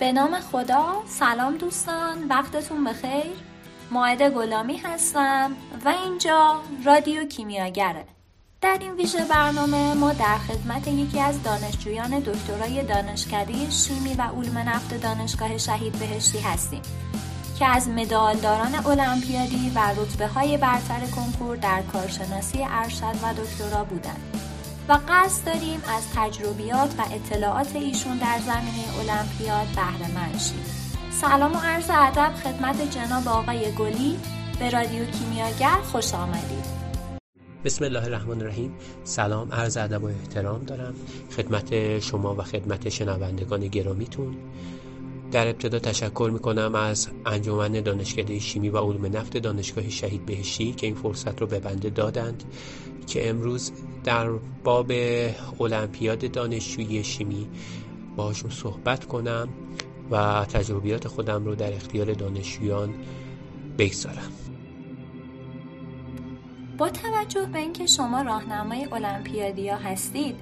به نام خدا. سلام دوستان وقتتون بخیر. ماعده گلامی هستم و اینجا رادیو کیمیاگره. در این ویژه برنامه ما در خدمت یکی از دانشجویان دکترای دانشکده شیمی و علوم نفت دانشگاه شهید بهشتی هستیم که از مدالداران المپیادی و رتبه های برتر کنکور در کارشناسی ارشد و دکترا بودند. و قصد داریم از تجربیات و اطلاعات ایشون در زمینه المپیاد بهره مند شیم. سلام و عرض ادب خدمت جناب آقای گلی به رادیو کیمیاگر خوش آمدید. بسم الله الرحمن الرحیم. سلام عرض ادب و احترام دارم خدمت شما و خدمت شنوندگان گرامیتون. در ابتدا تشکر می‌کنم از انجمن دانشکده شیمی و علوم نفت دانشگاه شهید بهشتی که این فرصت رو به بنده دادند. که امروز در باب المپیاد دانشجویی شیمی باشون صحبت کنم و تجربیات خودم رو در اختیار دانشجویان بگذارم. با توجه به اینکه شما راهنمای المپیادیا هستید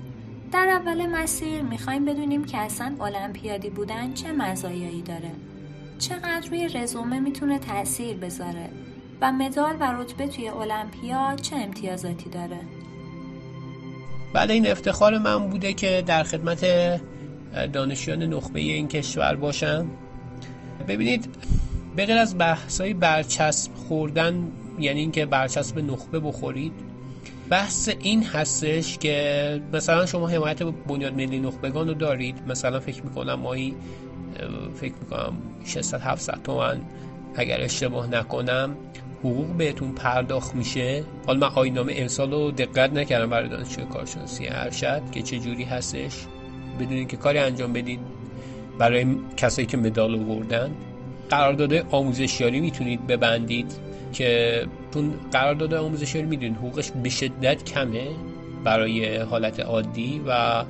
در اول مسیر می‌خوایم بدونیم که اصلا المپیادی بودن چه مزایایی داره. چقدر روی رزومه می‌تونه تاثیر بذاره. و مدال و رتبه توی المپیاد چه امتیازاتی داره؟ بعد این افتخار من بوده که در خدمت دانشیان نخبه این کشور باشم. ببینید به غیر از بحثای برچسب خوردن یعنی اینکه برچسب نخبه بخورید بحث این هستش که مثلا شما حمایت بنیاد ملی نخبگان رو دارید. مثلا فکر می‌کنم مایی فکر می‌کنم 600 700 تومن اگر اشتباه نکنم. حقوق بهتون پرداخت میشه؟ حالا من آینامه ارسال رو دقت نکردم برای دانشجوی کارشناسی ارشد که چه جوری هستش. بدونید که کاری انجام بدید برای کسایی که مدال آوردن. قرارداد آموزشیاری می‌تونید ببندید که چون قرارداد آموزشیاری می‌دونید حقوقش به شدت کمه برای حالت عادی و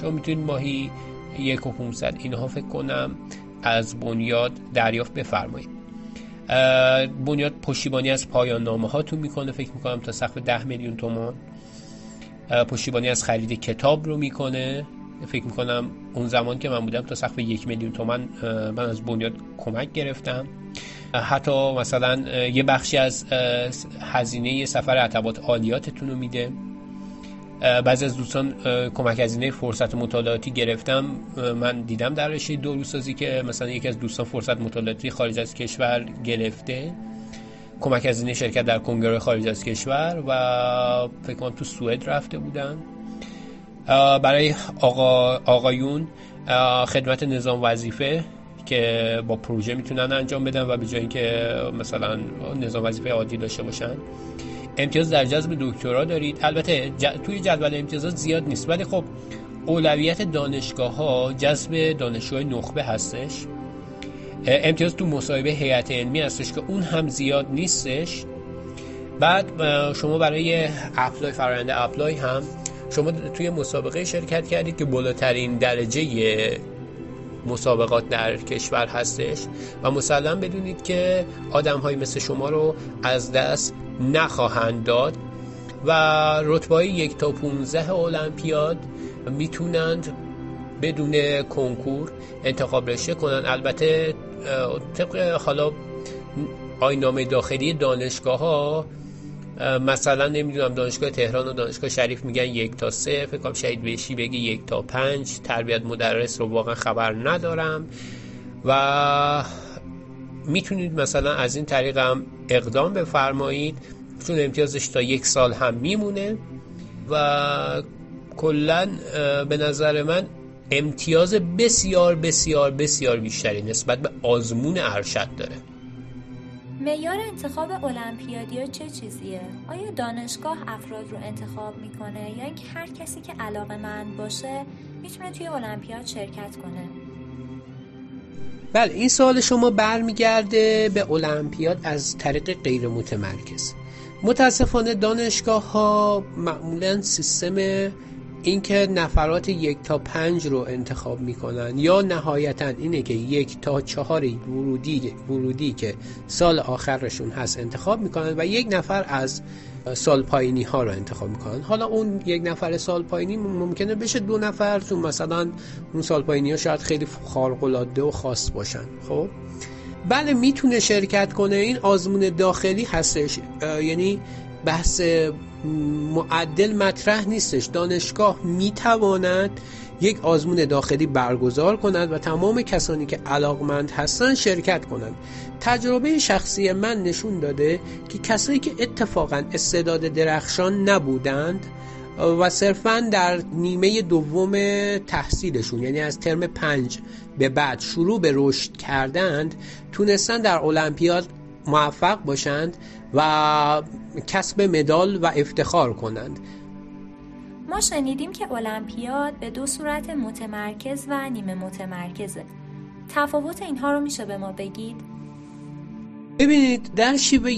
شما می‌تونید ماهی یک و 500 اینها فکر کنم از بنیاد دریافت بفرمایید. بنیاد پشتیبانی از پایان نامه هاتون می‌کنه فکر می‌کنم تا سقف ده میلیون تومان. پشتیبانی از خرید کتاب رو می‌کنه. فکر می‌کنم اون زمان که من بودم تا سقف یک میلیون تومن من از بنیاد کمک گرفتم. حتی مثلا یه بخشی از هزینه سفر عتبات عالیاتتون رو میده. بعضی از دوستان کمک هزینه فرصت مطالعاتی گرفتم. من دیدم در رشته داروسازی که مثلا یکی از دوستان فرصت مطالعاتی خارج از کشور گرفته. کمک هزینه شرکت در کنگره خارج از کشور و فکر کنم تو سوئد رفته بودن. برای آقا آقایون خدمت نظام وظیفه که با پروژه می‌تونن انجام بدن و به جای اینکه مثلا نظام وظیفه عادی داشته باشن. امتیاز در جذب دکترا دارید. البته توی جدول امتیازات زیاد نیست. ولی خب اولویت دانشگاه ها جذب دانشجوی نخبه هستش. امتیاز تو مصاحبه هیئت علمی هستش که اون هم زیاد نیستش. بعد شما برای apply فرآیند apply هم شما توی مسابقه شرکت کردید که بالاترین درجه مسابقات در کشور هستش و مسلم بدونید که آدم های مثل شما رو از دست نخواهند داد و رتبه یک تا 15 المپیاد می‌تونند بدون کنکور انتخاب رشته کنند. البته طبق حالا آینامه داخلی دانشگاه ها مثلا نمی‌دونم دانشگاه تهران و دانشگاه شریف میگن یک تا سه فکر کنم شهید بهشی بگی یک تا پنج. تربیت مدرس رو واقعا خبر ندارم. و می‌تونید مثلا از این طریق هم اقدام بفرمایید چون امتیازش تا یک سال هم میمونه و کلا به نظر من امتیاز بسیار بسیار بسیار بیشتری نسبت به آزمون ارشد داره معیار انتخاب المپیادیا چه چیزیه؟ آیا دانشگاه افراد رو انتخاب می‌کنه یا اینکه هر کسی که علاقه من باشه می‌تونه توی المپیاد شرکت کنه؟ بله این سوال شما برمیگرده به المپیاد از طریق غیر متمرکز. متاسفانه دانشگاه ها معمولا سیستم اینکه نفرات یک تا پنج رو انتخاب می‌کنن یا نهایتا اینه که یک تا چهار ورودی, ورودی که سال آخرشون هست انتخاب می‌کنن و یک نفر از سال پایینی ها رو انتخاب می‌کنن. حالا اون یک نفر سال پایینی ممکنه بشه دو نفر تو مثلا اون سال پایینی ها شاید خیلی خارق العاده و خاص باشن خب؟ بله می‌تونه شرکت کنه. این آزمون داخلی هستش. یعنی بحث معدل مطرح نیستش. دانشگاه می‌تواند یک آزمون داخلی برگزار کند و تمام کسانی که علاقمند هستند شرکت کنند. تجربه شخصی من نشون داده که کسایی که اتفاقا استعداد درخشان نبودند و صرفا در نیمه دوم تحصیلشون یعنی از ترم پنج به بعد شروع به رشد کردند تونستن در المپیاد موفق باشند و کسب مدال و افتخار کنند. ما شنیدیم که المپیاد به دو صورت متمرکز و نیمه متمرکزه. تفاوت اینها رو میشه به ما بگید؟ ببینید در شیوه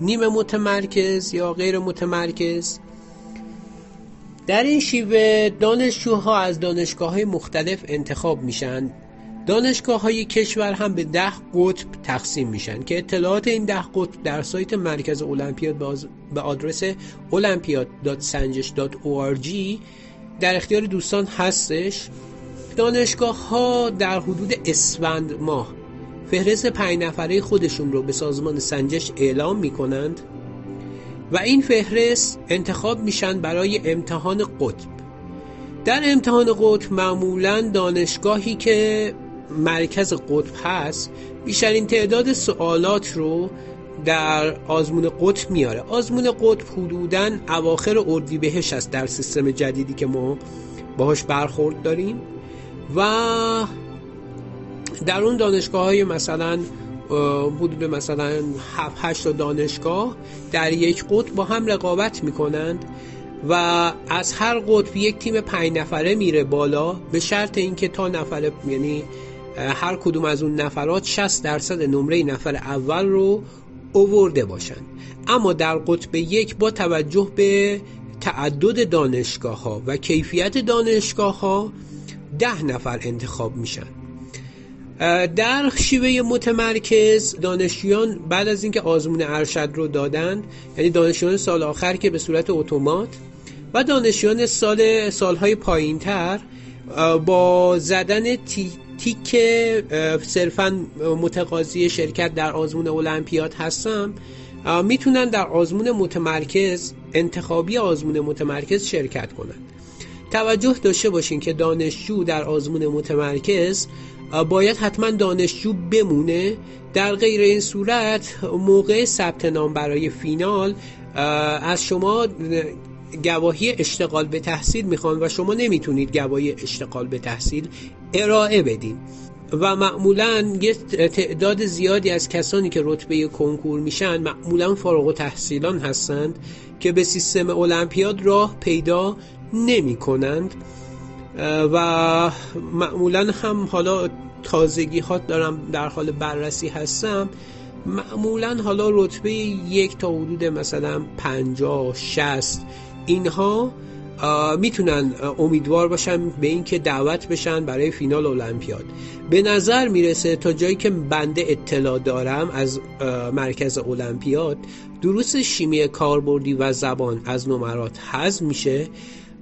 نیمه متمرکز یا غیر متمرکز در این شیوه دانشجوها از دانشگاه های مختلف انتخاب میشن. دانشگاه های کشور هم به ده قطب تقسیم میشن که اطلاعات این ده قطب در سایت مرکز المپیاد به آدرس olympiad.sanjish.org در اختیار دوستان هستش. دانشگاه ها در حدود اسفند ماه فهرست پنج نفره خودشون رو به سازمان سنجش اعلام می‌کنند و این فهرست انتخاب میشن برای امتحان قطب. در امتحان قطب معمولا دانشگاهی که مرکز قطب هست بیشترین تعداد سوالات رو در آزمون قطب میاره. آزمون قطب حدودا اواخر اردیبهشت است در سیستم جدیدی که ما باهاش برخورد داریم. و در اون دانشگاه های مثلا حدود مثلا 7 8 دانشگاه در یک قطب با هم رقابت می‌کنند و از هر قطب یک تیم پنج نفره میره بالا به شرط اینکه تا نفر یعنی هر کدوم از اون نفرات 60 درصد نمره نفر اول رو اوورده باشند اما در قطب یک با توجه به تعدد دانشگاه ها و کیفیت دانشگاه ها ده نفر انتخاب میشن. در شیوه متمرکز دانشجویان بعد از اینکه آزمون ارشد رو دادند یعنی دانشجویان سال آخر که به صورت اتومات و دانشجویان سال سالهای پایین تر با زدن تی تیک صرفا متقاضی شرکت در آزمون المپیاد هستم. می‌تونن در آزمون متمرکز انتخابی آزمون متمرکز شرکت کنند توجه داشته باشین که دانشجو در آزمون متمرکز باید حتما دانشجو بمونه. در غیر این صورت موقع ثبت نام برای فینال از شما گواهی اشتغال به تحصیل می‌خوان و شما نمی‌تونید گواهی اشتغال به تحصیل ارائه بدین و معمولا یه تعداد زیادی از کسانی که رتبه کنکور میشن معمولا فارغ و تحصیلان هستند که به سیستم المپیاد راه پیدا نمی کنند و معمولا هم حالا تازگی ها دارم در حال بررسی هستم. معمولا حالا رتبه یک تا حدود مثلا پنجاه شست اینها می‌تونن امیدوار باشن به اینکه دعوت بشن برای فینال المپیاد. به نظر می‌رسه تا جایی که بنده اطلاع دارم از مرکز المپیاد دروس شیمی کاربردی و زبان از نمرات حذف میشه.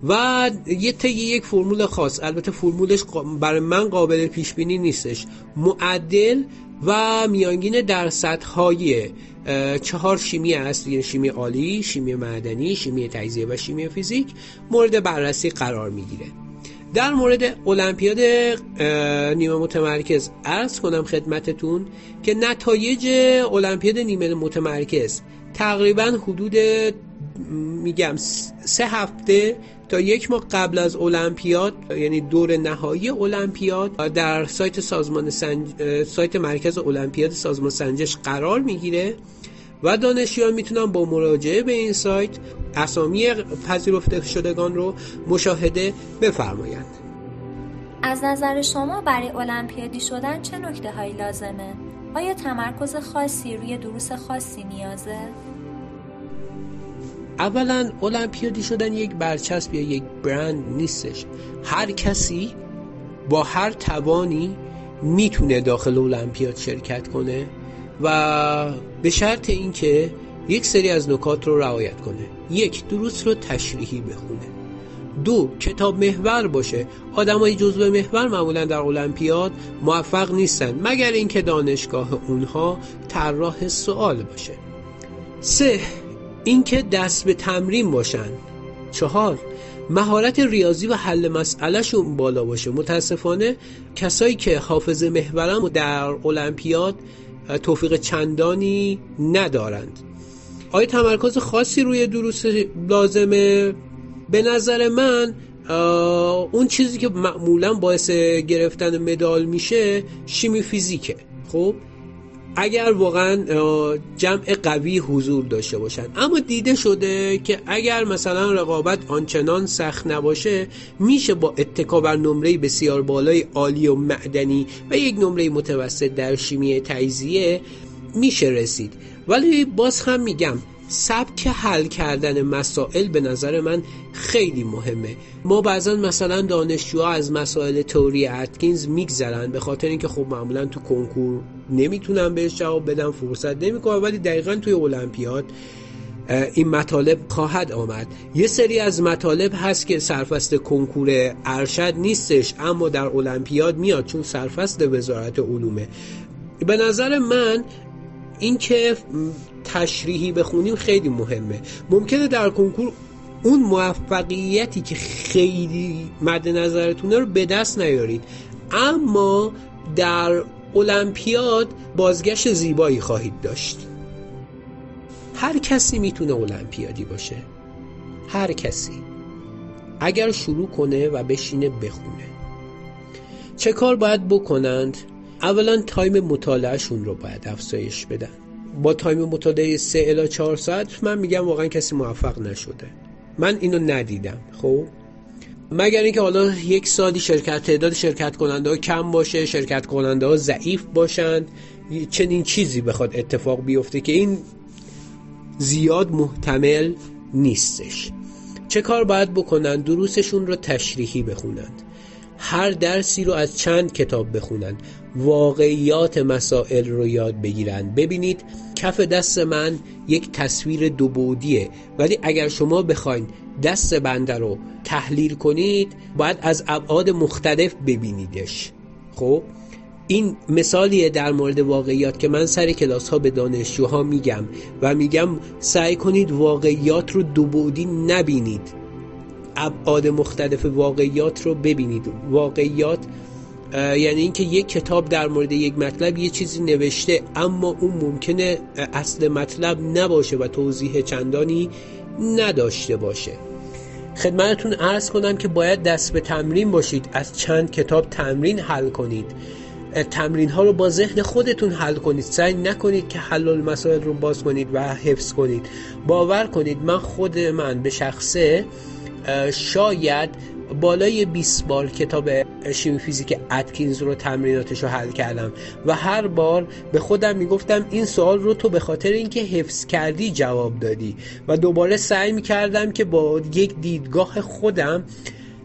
و یه طی یک فرمول خاص. البته فرمولش برای من قابل پیش بینی نیستش. معدل و میانگین درصدهای چهار شیمی اصلی یعنی شیمی عالی، شیمی معدنی، شیمی تجزیه و شیمی فیزیک مورد بررسی قرار می‌گیره. در مورد المپیاد نیمه متمرکز عرض کنم خدمتتون که نتایج المپیاد نیمه متمرکز تقریبا حدود میگم سه هفته تا یک ماه قبل از المپیاد یعنی دور نهایی المپیاد در سایت سازمان سنج... سایت مرکز المپیاد سازمان سنجش قرار می‌گیره و دانشجویان می‌تونن با مراجعه به این سایت اسامی پذیرفته شدگان رو مشاهده بفرمایند از نظر شما برای المپیادی شدن چه نکته هایی لازمه؟ آیا تمرکز خاصی روی دروس خاصی نیازه؟ اولا المپیادی شدن یک برچسب یا یک برند نیستش. هر کسی با هر توانی می‌تونه داخل المپیاد شرکت کنه و به شرط اینکه یک سری از نکات رو رعایت کنه. یک دروس رو تشریحی بخونه. دو کتاب محور باشه. آدمای جزو محور معمولا در المپیاد موفق نیستن مگر اینکه دانشگاه اونها طراح سوال باشه. سه اینکه دست به تمرین باشن. چهار مهارت ریاضی و حل مسئلهشون بالا باشه. متاسفانه کسایی که حافظه محورن در المپیاد توفیق چندانی ندارند. آیا تمرکز خاصی روی دروس لازمه؟ به نظر من اون چیزی که معمولا باعث گرفتن مدال میشه شیمی فیزیکه خب؟ اگر واقعا جمع قوی حضور داشته باشن. اما دیده شده که اگر مثلا رقابت آنچنان سخت نباشه میشه با اتکا بر نمره بسیار بالای عالی و معدنی و یک نمره متوسط در شیمی تجزیه میشه رسید. ولی باز هم میگم سبک حل کردن مسائل به نظر من خیلی مهمه. ما بعضا مثلا دانشجوها از مسائل توری اتکینز میگذرن به خاطر اینکه خب معمولا تو کنکور نمی‌تونن بهش جواب بدن فرصت نمی‌کنن ولی دقیقا توی المپیاد این مطالب خواهد آمد. یه سری از مطالب هست که سرفست کنکور ارشد نیستش اما در المپیاد میاد چون سرفست وزارت علومه. به نظر من اینکه تشریحی بخونیم خیلی مهمه. ممکنه در کنکور اون موفقیتی که خیلی مد نظرتونه رو به دست نیارید. اما در المپیاد بازگشت زیبایی خواهید داشت. هر کسی می‌تونه المپیادی باشه. هر کسی. اگر شروع کنه و بشینه بخونه. چه کار باید بکنند؟ اولا time مطالعه‌شون رو باید افزایش بدن. با time مطالعه 3 الی 4 ساعت من میگم واقعا کسی موفق نشده. من اینو ندیدم خب؟ مگر اینکه حالا یک سالی شرکت تعداد شرکت کننده ها کم باشه شرکت کننده ها ضعیف باشند چنین چیزی بخواد اتفاق بیفته که این زیاد محتمل نیستش. چه کار باید بکنن؟ دروسشون رو تشریحی بخونند. هر درسی رو از چند کتاب بخونن واقعیات مسائل رو یاد بگیرن ببینید کف دست من یک تصویر دو بودیه. ولی اگر شما بخواین دست بنده رو تحلیل کنید باید از ابعاد مختلف ببینیدش. خب این مثالیه در مورد واقعیات که من سر کلاس ها به دانشجوها میگم و میگم سعی کنید واقعیات رو دو بودی نبینید. ابعاد مختلف واقعیات رو ببینید. واقعیات یعنی اینکه یک کتاب در مورد یک مطلب یه چیزی نوشته اما اون ممکنه اصل مطلب نباشه و توضیح چندانی نداشته باشه. خدمتتون عرض کنم که باید دست به تمرین باشید از چند کتاب تمرین حل کنید. تمرین ها رو با ذهن خودتون حل کنید. سعی نکنید که حل المسائل رو باز کنید و حفظ کنید. باور کنید من خود من به شخصه شاید بالای 20 بار کتاب شیمی فیزیک اتکینز رو تمریناتش رو حل کردم و هر بار به خودم می‌گفتم این سوال رو تو به خاطر اینکه حفظ کردی جواب دادی و دوباره سعی می‌کردم که با یک دیدگاه خودم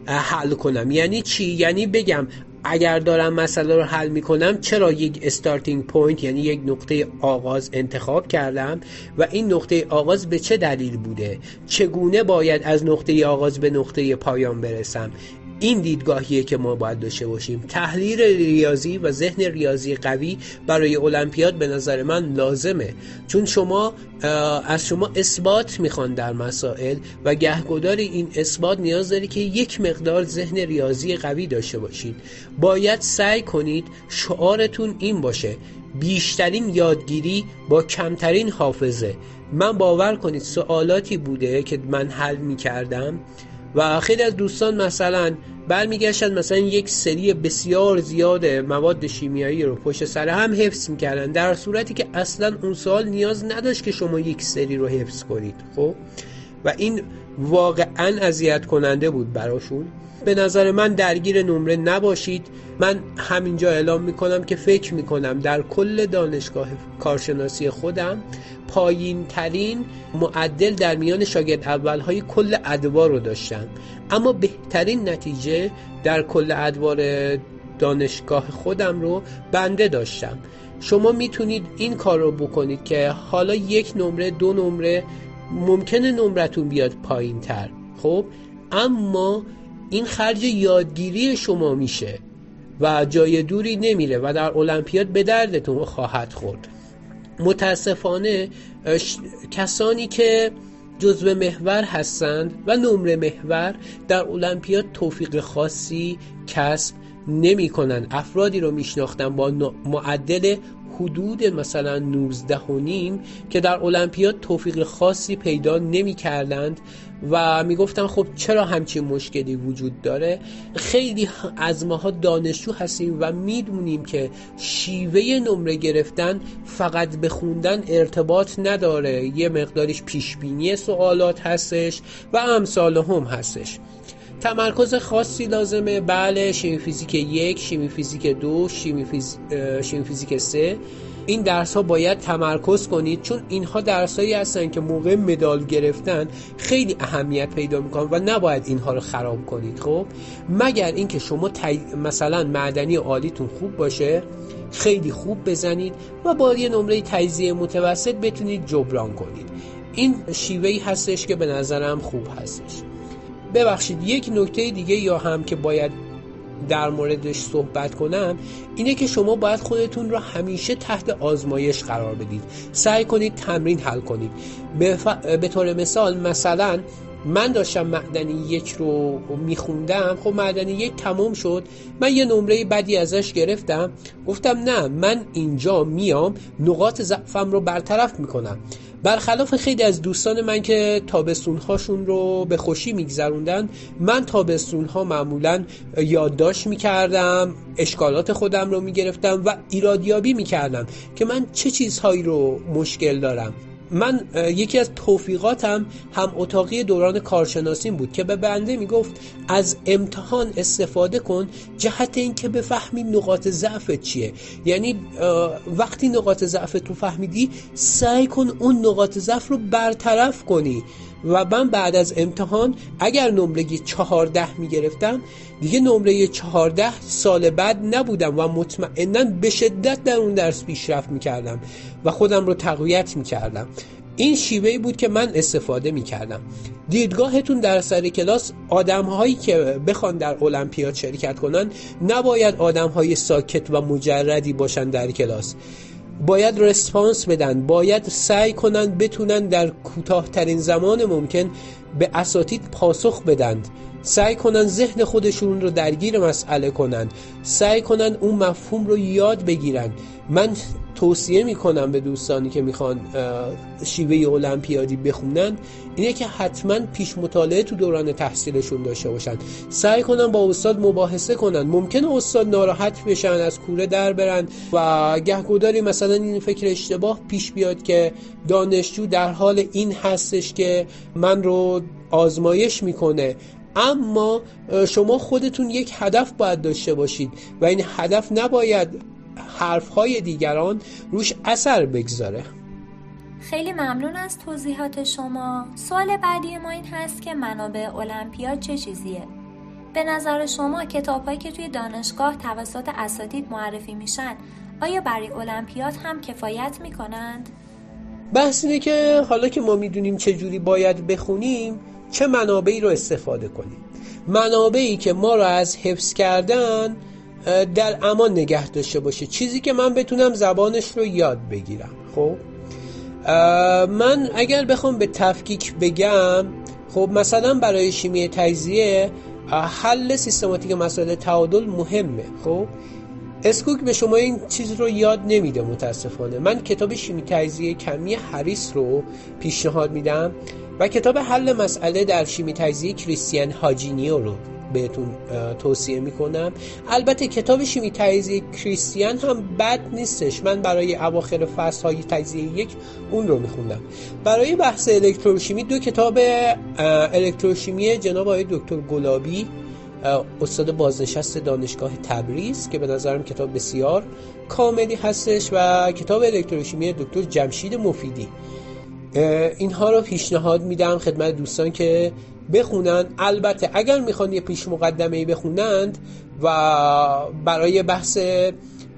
حل کنم. یعنی چی؟ یعنی بگم اگر دارم مسئله رو حل می کنم چرا یک starting point یعنی یک نقطه آغاز انتخاب کردم و این نقطه آغاز به چه دلیل بوده؟ چگونه باید از نقطه آغاز به نقطه پایان برسم؟ این دیدگاهیه که ما باید داشته باشیم. تحلیل ریاضی و ذهن ریاضی قوی برای المپیاد به نظر من لازمه. چون شما از شما اثبات می‌خوان در مسائل و گهگدار این اثبات نیاز داره که یک مقدار ذهن ریاضی قوی داشته باشید. باید سعی کنید شعارتون این باشه. بیشترین یادگیری با کمترین حافظه. من باور کنید سوالاتی بوده که من حل می کردم و خیلی از دوستان مثلا برمیگشتن مثلا یک سری بسیار زیاد مواد شیمیایی رو پشت سر هم حفظ می‌کردن در صورتی که اصلا اون سال نیاز نداشت که شما یک سری رو حفظ کنید خب؟ و این واقعا اذیت کننده بود براشون. به نظر من درگیر نمره نباشید. من همینجا اعلام می‌کنم که فکر می‌کنم در کل دانشگاه کارشناسی خودم پایین ترین معدل در میان شاگرد اول های کل ادوار رو داشتم. اما بهترین نتیجه در کل ادوار دانشگاه خودم رو بنده داشتم. شما می‌تونید این کار رو بکنید که حالا یک نمره دو نمره ممکنه نمرتون بیاد پایین تر خب؟ اما این خرج یادگیری شما میشه و جای دوری نمیره و در المپیاد به دردتون خواهد خورد متاسفانه کسانی که جزو محور هستند و نمره محور در المپیاد توفیق خاصی کسب نمی کنن. افرادی رو میشناختم با معدل حدود مثلا 19 و نیم که در المپیاد توفیق خاصی پیدا نمی کردند و می‌گفتن خب چرا همچین مشکلی وجود داره؟ خیلی از ماها دانشجو هستیم و می‌دونیم که شیوه نمره گرفتن فقط به خوندن ارتباط نداره. یه مقدارش پیشبینی سوالات هستش و امثال هم هستش. تمرکز خاصی لازمه. بله شیمی فیزیک یک شیمی فیزیک دو شیمی, فیز... شیمی فیزیک سه. این درس ها باید تمرکز کنید چون اینها درس هایی هستن که موقع مدال گرفتن خیلی اهمیت پیدا می‌کنن و نباید اینها رو خراب کنید. خب مگر اینکه شما مثلا معدنی عالیتون خوب باشه خیلی خوب بزنید و با یه نمره تجزیه متوسط بتونید جبران کنید. این شیوهی هستش که به نظرم خوب هستش. ببخشید یک نکته دیگه یا هم که باید در موردش صحبت کنم اینه که شما باید خودتون رو همیشه تحت آزمایش قرار بدید. سعی کنید تمرین حل کنید. به, به طور مثال مثلا من داشتم معدنی یک رو میخوندم خب معدنی یک تمام شد. من یه نمره بدی ازش گرفتم. گفتم نه من اینجا میام نقاط ضعفم رو برطرف می‌کنم. برخلاف خیلی از دوستان من که تابستون هاشون رو به خوشی میگذروندن من تابستون ها معمولا یادداشت می‌کردم اشکالات خودم رو می‌گرفتم و ایرادیابی می‌کردم که من چه چیزهایی رو مشکل دارم. من یکی از توفیقاتم هم اتاقی دوران کارشناسیم بود که به بنده می‌گفت از امتحان استفاده کن جهت اینکه بفهمی نقاط ضعفت چیه. یعنی وقتی نقاط ضعفت رو فهمیدی سعی کن اون نقاط ضعف رو برطرف کنی. و من بعد از امتحان اگر نمره چهارده می‌گرفتم دیگه نمره چهارده سال بعد نبودم و مطمئنا به شدت در اون درس پیشرفت می‌کردم و خودم رو تقویت می‌کردم. این شیوهی بود که من استفاده می‌کردم. دیدگاهتون در سر کلاس آدم هایی که بخوان در المپیاد شرکت کنن نباید آدم های ساکت و مجردی باشن در کلاس. باید رسپانس بدن باید سعی کنن بتونن در کوتاهترین زمان ممکن به اساتید پاسخ بدند. سعی کنن ذهن خودشون رو درگیر مسئله کنن. سعی کنن اون مفهوم رو یاد بگیرن. من توصیه می‌کنم به دوستانی که می‌خوان شیوه المپیادی بخونن اینه که حتما پیش مطالعه تو دوران تحصیلشون داشته باشن. سعی کنن با استاد مباحثه کنن. ممکنه استاد ناراحت بشن از کوره در برن و گهگوداری مثلا این فکر اشتباه پیش بیاد که دانشجو در حال این هستش که من رو آزمایش می‌کنه. اما شما خودتون یک هدف باید داشته باشید و این هدف نباید حرفهای دیگران روش اثر بگذاره. خیلی ممنون از توضیحات شما. سوال بعدی ما این هست که منابع المپیاد چه چیزیه؟ به نظر شما کتابهایی که توی دانشگاه توسط اساتید معرفی میشن آیا برای المپیاد هم کفایت می‌کنند؟ بحث اینه که حالا که ما می‌دونیم چه جوری باید بخونیم چه منابعی رو استفاده کنیم؟ منابعی که ما رو از حفظ کردن در امان نگه داشته باشه. چیزی که من بتونم زبانش رو یاد بگیرم. خب؟ من اگر بخوام به تفکیک بگم خب مثلا برای شیمی تجزیه حل سیستماتیک مسائل تعادل مهمه. خب؟ اسکوک به شما این چیز رو یاد نمیده متاسفانه. من کتاب شیمی تجزیه کمی هریس رو پیشنهاد میدم. و کتاب حل مسئله در شیمی تجزیه کریستیان هاجینیو رو بهتون توصیه می‌کنم. البته کتاب شیمی تجزیه کریستیان هم بد نیستش. من برای اواخر فصل های تجزیه یک اون رو میخوندم. برای بحث الکتروشیمی دو کتاب الکتروشیمی جناب آقای دکتر گلابی استاد بازنشست دانشگاه تبریز که به نظرم کتاب بسیار کاملی هستش و کتاب الکتروشیمی دکتر جمشید مفیدی. اینها رو پیشنهاد میدم خدمت دوستان که بخونن. البته اگر می‌خوان یه پیش مقدمه ای بخونند و برای بحث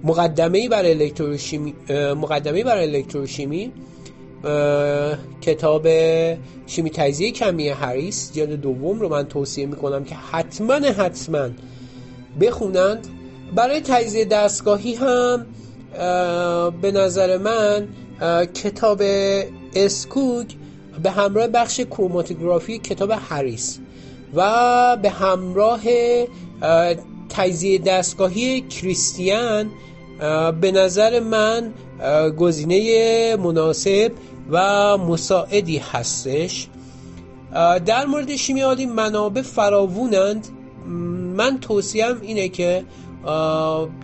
مقدمه ای برای الکتروشیمی مقدمه برای الکتروشیمی کتاب شیمی تجزیه کمی هریس جلد دوم رو من توصیه می‌کنم که حتما حتما بخونند. برای تجزیه دستگاهی هم به نظر من کتاب اسکوگ به همراه بخش کروماتوگرافی کتاب هریس و به همراه تجزیه دستگاهی کریستیان به نظر من گزینه مناسب و مساعدی هستش. در مورد شیمیالی منابع فراوونند من توصیم اینه که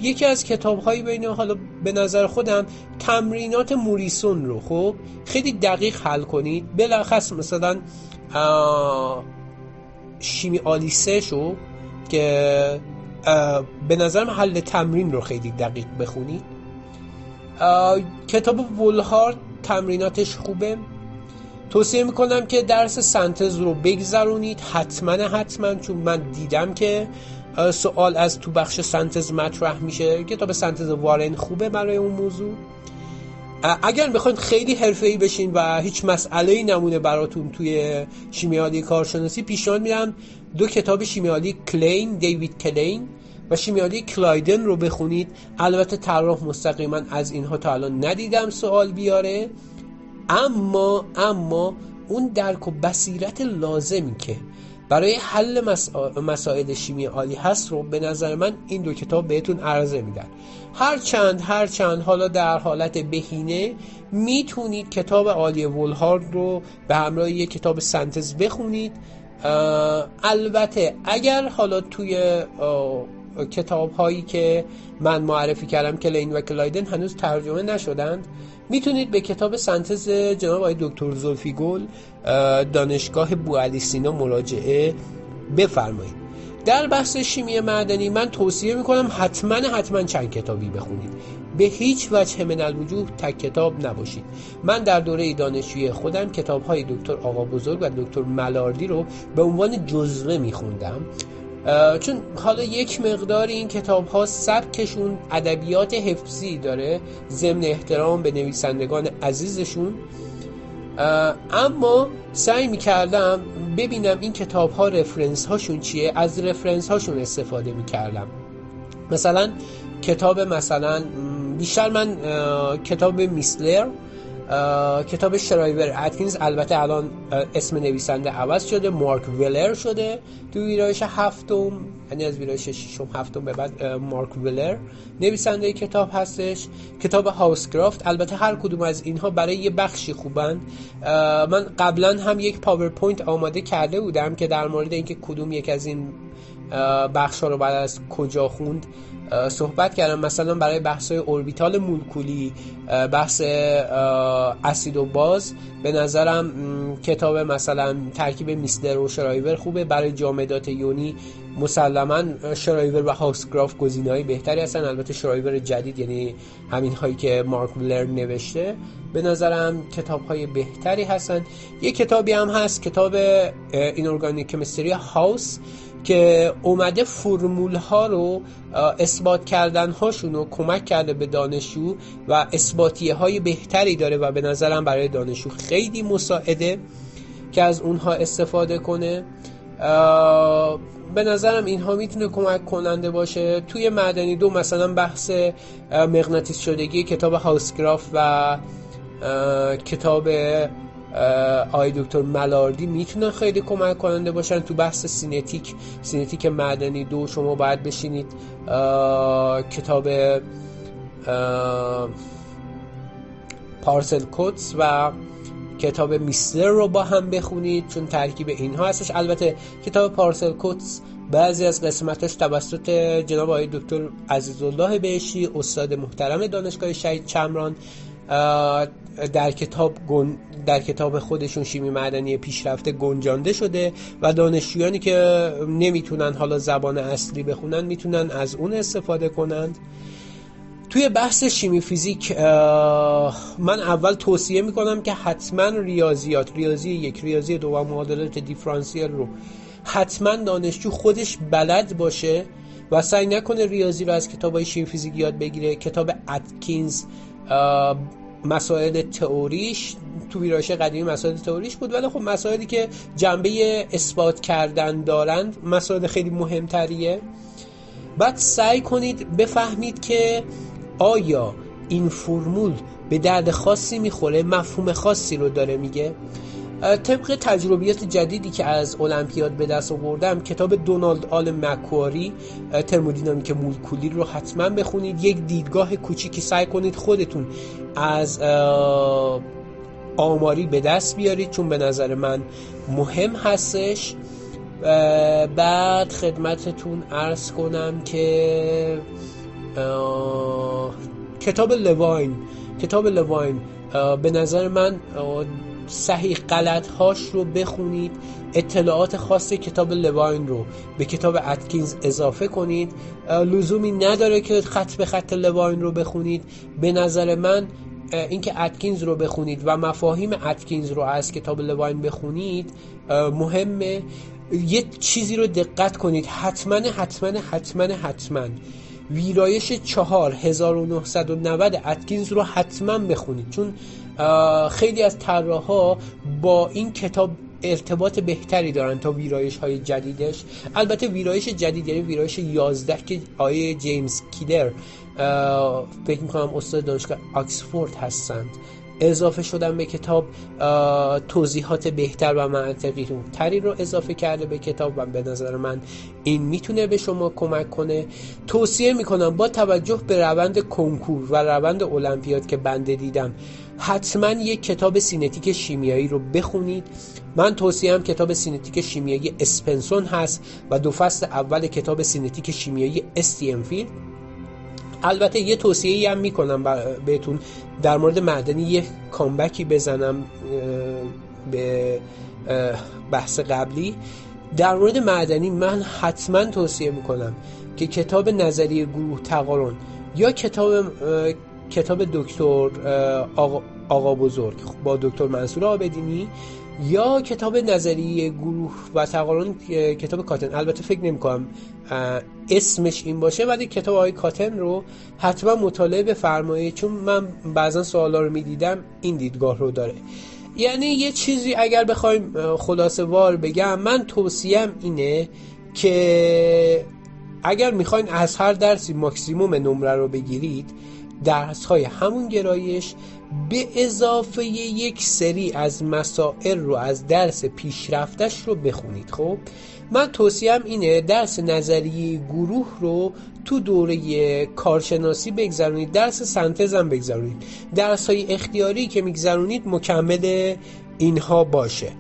یکی از کتاب هایی بین حالا به نظر خودم تمرینات موریسون رو خب خیلی دقیق حل کنید. بلخص مثلا شیمی آلیسه شو که به نظرم حل تمرین رو خیلی دقیق بخونید. کتاب ولهارد تمریناتش خوبه. توصیه می‌کنم که درس سنتز رو بگذرونید. حتما حتما چون من دیدم که سوال از تو بخش سنتز مطرح میشه؟ کتاب سنتز وارن خوبه برای اون موضوع؟ اگر بخواید خیلی ای بشین و هیچ مسئله نمونه براتون توی شیمیالی کارشناسی پیشنهاد میدم دو کتاب شیمیالی کلین دیوید کلین و شیمیالی کلایدن رو بخونید. البته طراح مستقیما از اینها تا الان ندیدم سوال بیاره. اما اما اون درک و بصیرت لازمی که برای حل مسائل شیمی عالی هست رو به نظر من این دو کتاب بهتون عرضه میدن. هر چند هر چند حالا در حالت بهینه می‌تونید کتاب عالی ولهارد رو به همراه یک کتاب سنتز بخونید. البته اگر حالا توی کتاب هایی که من معرفی کردم کلین و کلایدن هنوز ترجمه نشدند می‌تونید به کتاب سنتز جناب آقای دکتر زلفی گل دانشگاه بوالی سینا مراجعه بفرمایید. در بحث شیمی معدنی من توصیه می‌کنم حتما حتما چند کتابی بخونید. به هیچ وجه من الوجوه تک کتاب نباشید. من در دوره دانشجویی خودم کتاب های دکتر آقا بزرگ و دکتر ملاردی رو به عنوان جزوه میخوندم. چون حالا یک مقدار این کتاب ها سبکشون ادبیات حفظی داره ضمن احترام به نویسندگان عزیزشون. اما سعی می‌کردم ببینم این کتاب ها رفرنس هاشون چیه از رفرنس هاشون استفاده می‌کردم. مثلا کتاب مثلا بیشتر من کتاب میسلر کتاب شرایور اتکینز البته الان اسم نویسنده عوض شده مارک ولر شده تو ویرایش هفتم یعنی از ویرایش ششم هفتم به بعد مارک ولر نویسنده کتاب هستش. کتاب هاوسکرافت البته هر کدوم از اینها برای یه بخشی خوبن. من قبلا هم یک پاورپوینت آماده کرده بودم که در مورد اینکه کدوم یک از این بخش ها رو بعد از کجا خوند؟ صحبت کردم. مثلا برای بحث اوربیتال مولکولی بحث اسید و باز به نظرم کتاب مثلا ترکیب میسلر و شرایور خوبه. برای جامدات یونی مسلما شرایور و هاوسگراف های بهتری هستن. البته شرایور جدید یعنی همین هایی که مارک مولر نوشته. به نظرم کتاب های بهتری هستن. یه کتابی هم هست کتاب این ارگانیک کمیستری هاوس که اومده فرمول ها رو اثبات کردن هاشون رو کمک کرده به دانشجو و اثباتیه های بهتری داره و به نظرم برای دانشجو خیلی مساعده که از اونها استفاده کنه. به نظرم اینها می‌تونه کمک کننده باشه. توی معدنی دو مثلا بحث مغناطیس شدگی کتاب هاوسگراف و کتاب های دکتر ملاردی می‌تونن خیلی کمک کننده باشن تو بحث سینتیک. سینتیک معدنی دو شما باید بشینید. کتاب پارسل کوتس و کتاب میسلر رو با هم بخونید چون ترکیب اینها هستش. البته کتاب پارسل کوتس بعضی از قسمتش توسط جناب آقای دکتر عزیزالله بهشتی استاد محترم دانشگاه شهید چمران. در کتاب در کتاب خودشون شیمی معدنی پیشرفته گنجانده شده و دانشجویانی که نمی‌تونن حالا زبان اصلی بخونن می‌تونن از اون استفاده کنند. توی بحث شیمی فیزیک من اول توصیه می‌کنم که حتما ریاضیات ریاضی یک ریاضی دو و معادلات دیفرانسیل رو حتما دانشجو خودش بلد باشه و سعی نکنه ریاضی رو از کتاب های شیمی فیزیک یاد بگیره. کتاب اتکینز مسائل تئوریش تو ویرایش قدیمی مسائل تئوریش بود ولی خب مسائلی که جنبه اثبات کردن دارند مسائل خیلی مهمتریه. بعد سعی کنید بفهمید که آیا این فرمول به درد خاصی می‌خوره مفهوم خاصی رو داره میگه. طبق تجربیات جدیدی که از المپیاد به دست آوردم کتاب دونالد آل مکواری ترمودینامیک مولکولی رو حتما بخونید. یک دیدگاه کوچیکی سعی کنید خودتون از آماری به دست بیارید چون به نظر من مهم هستش. بعد خدمتتون ارز کنم که کتاب لواین کتاب لواین به نظر من صحیح غلط هاش رو بخونید. اطلاعات خاص کتاب لواین رو به کتاب اتکینز اضافه کنید. لزومی نداره که خط به خط لواین رو بخونید. به نظر من اینکه اتکینز رو بخونید و مفاهیم اتکینز رو از کتاب لواین بخونید مهمه. یه چیزی رو دقت کنید. حتما حتما حتما حتما. ویرایش چهار 1990 اتکینز رو حتما بخونید. چون خیلی از طراحها با این کتاب ارتباط بهتری دارن تا ویرایش های جدیدش. البته ویرایش جدید یعنی ویرایش 11 که آیه جیمز کیلر فکر می‌کنم استاد دانشگاه آکسفورد هستند. اضافه شدن به کتاب توضیحات بهتر و منطقی تری رو اضافه کرده به کتاب و به نظر من این می‌تونه به شما کمک کنه. توصیه می‌کنم با توجه به روند کنکور و روند المپیاد که بنده دیدم حتما یک کتاب سینتیک شیمیایی رو بخونید. من توصیه‌م کتاب سینتیک شیمیایی اسپنسون هست و دو فصل اول کتاب سینتیک شیمیایی استاینفیلد البته یه توصیه هم می‌کنم بهتون. در مورد معدنی یه comeback ی بزنم به بحث قبلی. در مورد معدنی من حتما توصیه می‌کنم که کتاب نظریه گروه تقارن یا کتاب کتاب دکتر آقا, آقا بزرگ با دکتر منصور آبدینی یا کتاب نظریه گروه و تقارن کتاب کاتن. البته فکر نمی کنم اسمش این باشه ولی کتاب آقای کاتن رو حتما مطالعه بفرمایید چون من بعضا سوالا رو می‌دیدم این دیدگاه رو داره. یعنی یه چیزی اگر بخوایم خلاصه وار بگم من توصیم اینه که اگر می‌خواین از هر درسی ماکسیموم نمره رو بگیرید درس های همون گرایش به اضافه یک سری از مسائل رو از درس پیشرفتش رو بخونید خب؟ من توصیم اینه درس نظریه گروه رو تو دوره کارشناسی بگذرونید درس سنتز هم بگذرونید. درس های اختیاری که میگذرونید مکمل اینها باشه.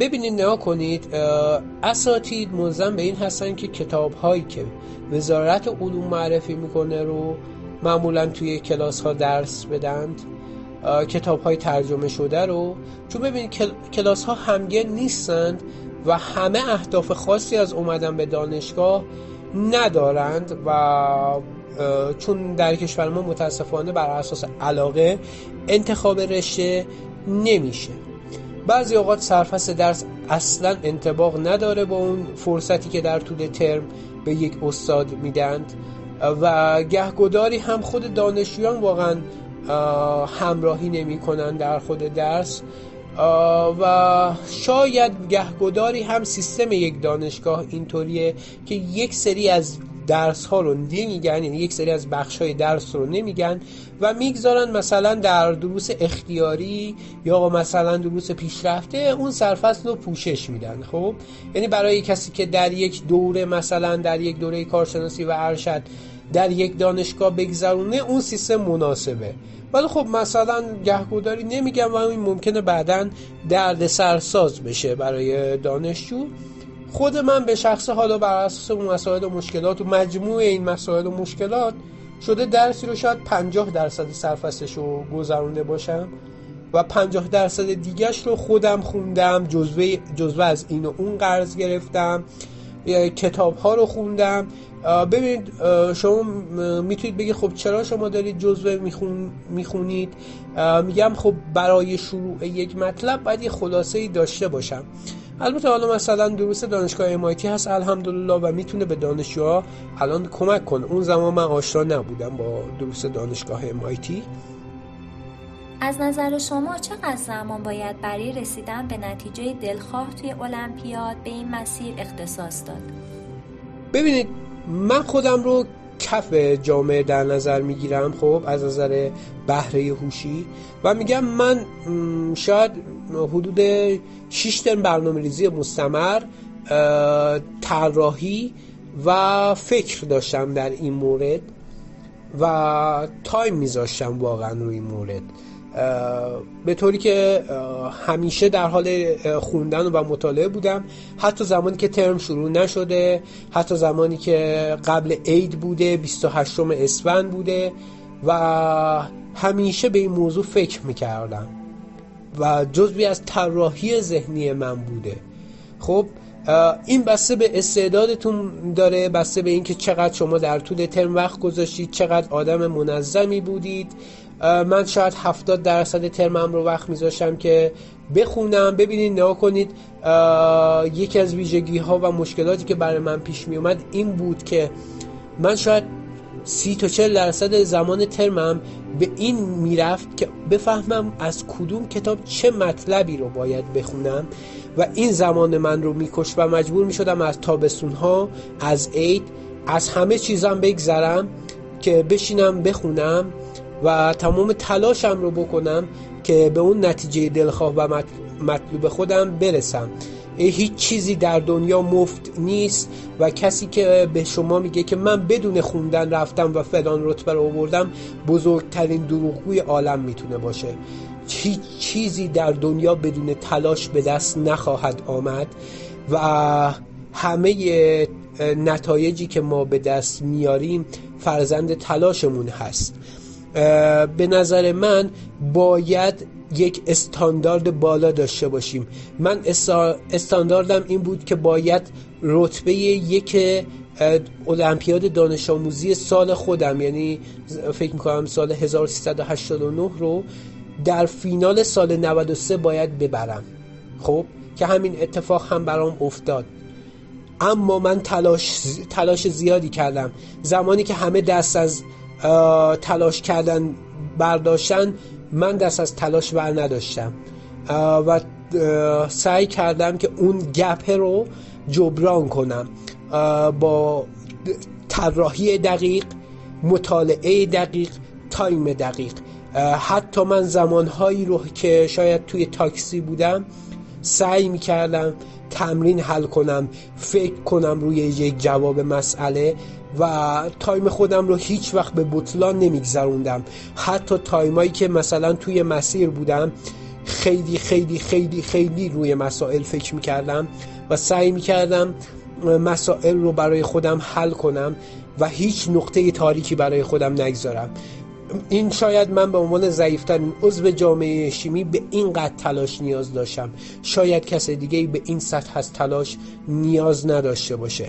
ببینید نها کنید اساتید ملزم به این هستن که کتاب هایی که وزارت علوم معرفی می‌کنه رو معمولا توی کلاس ها درس بدند کتاب های ترجمه شده رو. چون ببینید کلاس ها همگن نیستند و همه اهداف خاصی از اومدن به دانشگاه ندارند و چون در کشور ما متاسفانه بر اساس علاقه انتخاب رشته نمیشه. بعضی اوقات سرفصل درس اصلا انتباق نداره با اون فرصتی که در طول ترم به یک استاد میدند و گهگداری هم خود دانشجویان واقعا همراهی نمی کنن در خود درس. و شاید گهگداری هم سیستم یک دانشگاه اینطوریه که یک سری از درس ها رو نمیگن یعنی یک سری از بخش های درس رو نمیگن و می‌گذارن مثلا در دروس اختیاری یا مثلا دروس پیشرفته اون سرفصل رو پوشش میدن خب؟ یعنی برای کسی که در یک دوره مثلا در یک دوره کارشناسی و ارشد در یک دانشگاه بگذرونه اون سیستم مناسبه. ولی خب مثلا گهگوداری نمیگم و این ممکنه بعدا درد سرساز بشه برای دانشجو. خود من به شخص حالا بر اساس اون مسائل و مشکلات و مجموع این مسائل و مشکلات شده درسی رو شاید 50 درصد سرفستش رو گذرونده باشم و 50 درصد دیگهش رو خودم خوندم جزوه, جزوه از این و اون قرض گرفتم کتاب ها رو خوندم. ببینید شما می‌تونید بگید خب چرا شما دارید جزوه میخون می‌خونید؟ میگم خب برای شروع یک مطلب باید یه خلاصه ای داشته باشم. البته حالا مثلا دروس دانشگاه امایتی هست الحمدلله و می‌تونه به دانشجوها الان کمک کنه. اون زمان من آشنا نبودم با دروس دانشگاه امایتی از نظر شما چقدر زمان باید برای رسیدن به نتیجه دلخواه توی المپیاد به این مسیر اختصاص داد؟ ببینید من خودم رو کف جامعه در نظر می‌گیرم خب از نظر بهره هوشی. و میگم من شاید حدود 6 ترم برنامه ریزی مستمر طراحی و فکر داشتم در این مورد و تایم میذاشتم واقعا روی این مورد. به طوری که همیشه در حال خوندن و مطالعه بودم. حتی زمانی که ترم شروع نشده حتی زمانی که قبل عید بوده 28 اسفند بوده و همیشه به این موضوع فکر می‌کردم. و جزوی از طراحی ذهنی من بوده. خب این بسته به استعدادتون داره بسته به اینکه چقدر شما در طول ترم وقت گذاشتید چقدر آدم منظمی بودید. من شاید 70 درصد ترمم رو وقت میذاشتم که بخونم ببینید نگاه کنید یکی از ویژگی ها و مشکلاتی که برای من پیش می اومد این بود که من شاید سی تا چل درصد زمان ترمم به این می‌رفت که بفهمم از کدوم کتاب چه مطلبی رو باید بخونم و این زمان من رو میکش و مجبور می‌شدم از تابستون ها از عید از همه چیزم بگذرم که بشینم بخونم و تمام تلاشم رو بکنم که به اون نتیجه دلخواه و مطلوب خودم برسم. هیچ چیزی در دنیا مفت نیست و کسی که به شما میگه که من بدون خوندن رفتم و فلان رتبه رو آوردم بزرگترین دروغگوی عالم می‌تونه باشه. هیچ چیزی در دنیا بدون تلاش به دست نخواهد آمد و همه نتایجی که ما به دست میاریم فرزند تلاشمون هست. به نظر من باید یک استاندارد بالا داشته باشیم. من استانداردم این بود که باید رتبه یک المپیاد دانش آموزی سال خودم یعنی فکر می‌کنم سال 1389 رو در فینال سال 93 باید ببرم. خب؟ که همین اتفاق هم برام افتاد. اما من تلاش, تلاش زیادی کردم. زمانی که همه دست از تلاش کردن برداشتن من دست از تلاش بر نداشتم. و سعی کردم که اون گپه رو جبران کنم. با طراحی دقیق مطالعه دقیق time دقیق. حتی من زمانهایی رو که شاید توی تاکسی بودم سعی می کردم تمرین حل کنم فکر کنم روی یک جواب مسئله. و time خودم رو هیچ وقت به بطلان نمیگذروندم. حتی time ایی که مثلا توی مسیر بودم خیلی خیلی خیلی خیلی روی مسائل فکر می‌کردم و سعی می‌کردم مسائل رو برای خودم حل کنم و هیچ نقطه تاریکی برای خودم نگذارم. این شاید من به عنوان ضعیفترین عضو جامعه شیمی به این قد تلاش نیاز داشتم. شاید کس دیگه به این سطح از تلاش نیاز نداشته باشه.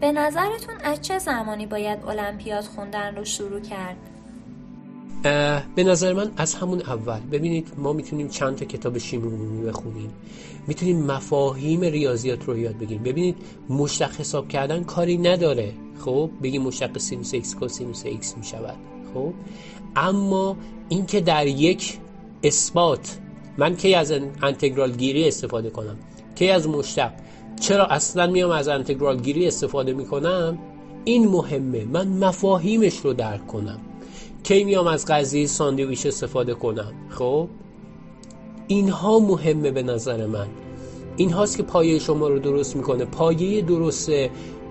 به نظرتون از چه زمانی باید المپیاد خوندن رو شروع کرد؟ به نظر من از همون اول. ببینید ما می‌تونیم چند تا کتاب شیمی بخونیم. می‌تونیم مفاهیم ریاضیات رو یاد بگیریم. ببینید مشتق حساب کردن کاری نداره. خب بگیم مشتق سینوس ایکس کوسینوس ایکس می‌شود. خب اما اینکه در یک اثبات من کی از انتگرال گیری استفاده کنم؟ کی از مشتق؟ چرا اصلا میام از انتگرال گیری استفاده می‌کنم؟ این مهمه. من مفاهیمش رو درک کنم. کی میام از قضیه ساندویچ استفاده کنم؟ خب؟ اینها مهمه به نظر من. این هاست که پایه شما رو درست می‌کنه. پایه درست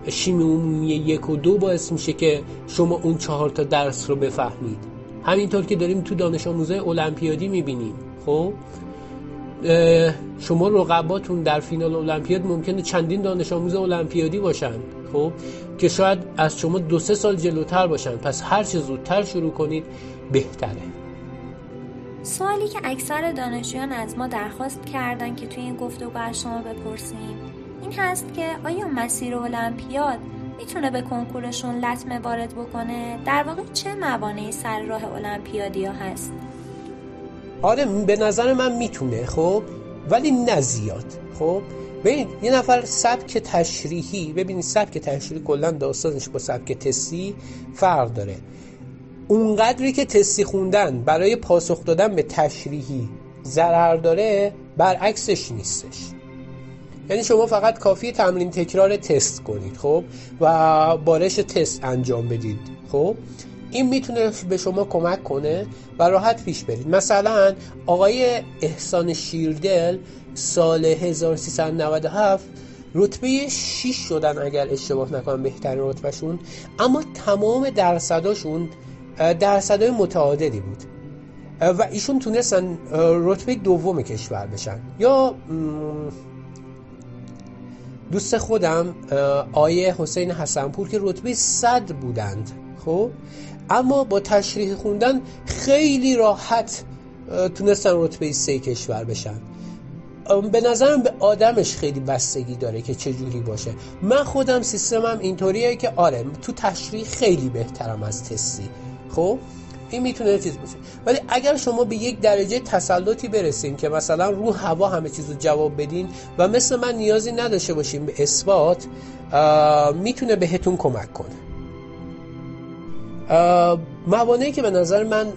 شیمی عمومی یک و دو باعث میشه که شما اون چهار تا درس رو بفهمید. همینطور که داریم تو دانش آموزای المپیادی می‌بینیم. خب؟ شما رقباتون در فینال المپیاد ممکنه چندین دانش آموز المپیادی باشن خب؟ که شاید از شما دو سه سال جلوتر باشن. پس هر چه زودتر شروع کنید بهتره. سوالی که اکثر دانشجویان از ما درخواست کردن که توی این گفتگو از شما بپرسیم این هست که آیا مسیر المپیاد می‌تونه به کنکورشون لطمه وارد بکنه؟ در واقع چه موانعی سر راه المپیادیا هست؟ آره به نظر من می‌تونه خب؟ ولی نه زیاد خب؟ ببینید یه نفر سبک تشریحی ببینید سبک تشریحی کلا داستانش با سبک تستی فرق داره. اونقدری که تستی خوندن برای پاسخ دادن به تشریحی ضرر داره برعکسش نیستش. یعنی شما فقط کافی تمرین تکرار تست کنید خب؟ و بارش تست انجام بدید خب؟ این می‌تونه به شما کمک کنه و راحت پیش برید. مثلا آقای احسان شیردل سال 1397 رتبه 6 شدن اگر اشتباه نکنم بهترین رتبهشون اما تمام درصداشون درصدای متعادلی بود. و ایشون تونستن رتبه دوم کشور بشن. یا دوست خودم آیه حسین حسنپور که رتبه صد بودند خب؟ اما با تشریح خوندن خیلی راحت تونستن رتبه سه کشور بشن. به نظرم به آدمش خیلی بستگی داره که چه جوری باشه. من خودم سیستمم اینطوریه که آره تو تشریح خیلی بهترم از تستی. خب؟ این می‌تونه چیز باشه. ولی اگر شما به یک درجه تسلطی برسین که مثلا رو هوا همه چیز رو جواب بدین و مثل من نیازی نداشته باشین به اثبات می‌تونه بهتون کمک کنه. موانعی که به نظر من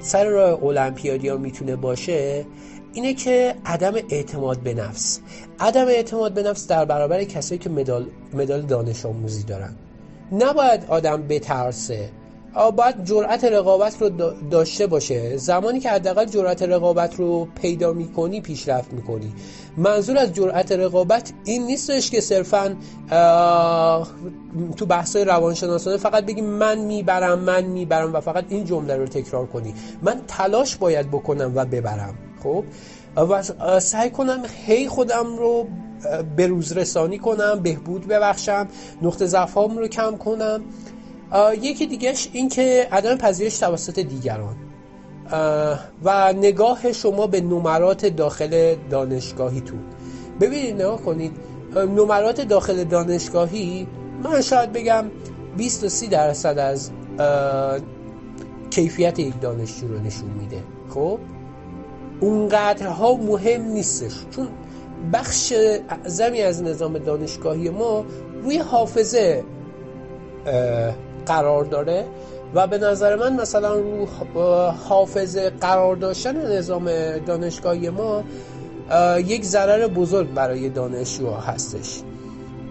سر راه المپیادیا می‌تونه باشه اینه که عدم اعتماد به نفس. عدم اعتماد به نفس در برابر کسایی که مدال, مدال دانش آموزی دارن. نباید آدم بترسه. باید جرأت رقابت رو داشته باشه. زمانی که حداقل جرأت رقابت رو پیدا می‌کنی پیشرفت می‌کنی. منظور از جرأت رقابت این نیستش که صرفا تو بحثای روانشناسانه فقط بگی من می‌برم من می‌برم و فقط این جمله رو تکرار کنی. من تلاش باید بکنم و ببرم. خب؟ و سعی کنم هی خودم رو به روز رسانی کنم بهبود ببخشم نقطه ضعف رو کم کنم. یکی دیگهش این که عدم پذیرش توسط دیگران. و نگاه شما به نمرات داخل دانشگاهیتون ببینید نگاه کنید. نمرات داخل دانشگاهی من شاید بگم 20 تا 30 درصد از کیفیت یک دانشجو رو نشون میده. خب؟ اونقدرها مهم نیستش. چون بخش اعظمی از نظام دانشگاهی ما روی حافظه قرار داره و به نظر من مثلا رو حافظه قرار داشتن نظام دانشگاهی ما یک ضرر بزرگ برای دانشجوها هستش.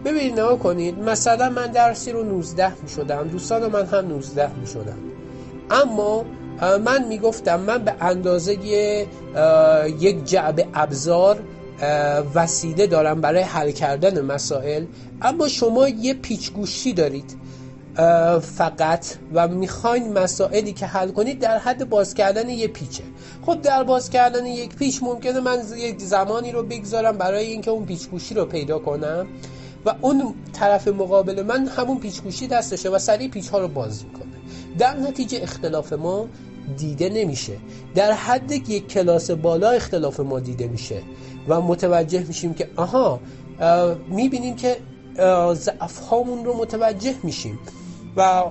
ببینید نها کنید مثلا من درسی رو 19 می شدم دوستان من هم 19 می شدم اما من می‌گفتم من به اندازه یک جعب ابزار وسیله دارم برای حل کردن مسائل. اما شما یه پیچگوشی دارید. فقط و می‌خواین مسائلی که حل کنید در حد باز کردن یه پیچه. خب در باز کردن یک پیچ ممکنه من یک زمانی رو بگذارم برای اینکه اون پیچگوشی رو پیدا کنم و اون طرف مقابل من همون پیچگوشی دستشه و سریع پیچ ها رو باز می‌کنه. در نتیجه اختلاف ما دیده نمیشه. در حد یک کلاس بالا اختلاف ما دیده میشه و متوجه میشیم که آها می‌بینیم که ضعف هامون رو متوجه میشیم. و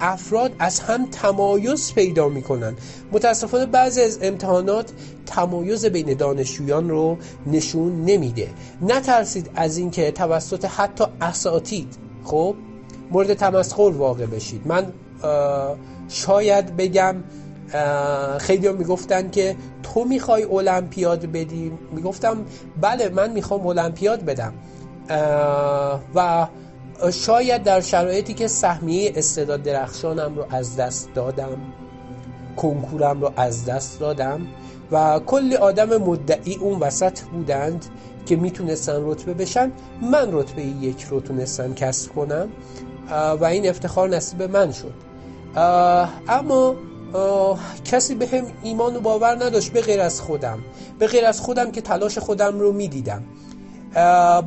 افراد از هم تمایز پیدا می‌کنن. متاسفانه بعضی از امتحانات تمایز بین دانشجویان رو نشون نمیده. نترسید از اینکه توسط حتی اساتید خب مورد تمسخر واقع بشید. من شاید بگم خیلی هم می‌گفتن که تو می‌خوای المپیاد بدی؟ می‌گفتم بله من می‌خوام المپیاد بدم. و شاید در شرایطی که سهمیه استعداد درخشانم رو از دست دادم کنکورم رو از دست دادم و کلی آدم مدعی اون وسط بودند که می‌تونستن رتبه بشن. من رتبه یک رو تونستم کسب کنم و این افتخار نصیب من شد. اما کسی به هم ایمان و باور نداشت به غیر از خودم به غیر از خودم که تلاش خودم رو می‌دیدم.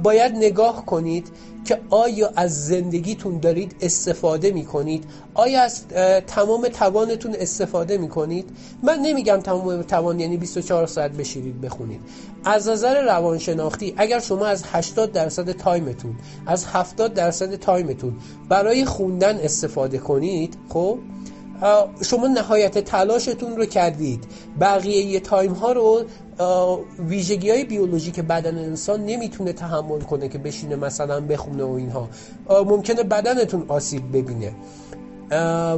باید نگاه کنید که آیا از زندگیتون دارید استفاده می کنید آیا از تمام توانتون استفاده می کنید من نمیگم تمام توان یعنی 24 ساعت بشینید بخونید. از نظر روانشناختی اگر شما از 80 درصد time تون از 70 درصد time تون برای خوندن استفاده کنید خب شما نهایت تلاشتون رو کردید. بقیه time ها رو ویژگی های بیولوژیک بدن انسان نمی‌تونه تحمل کنه که بشینه مثلا بخونه و اینها. ممکنه بدنتون آسیب ببینه.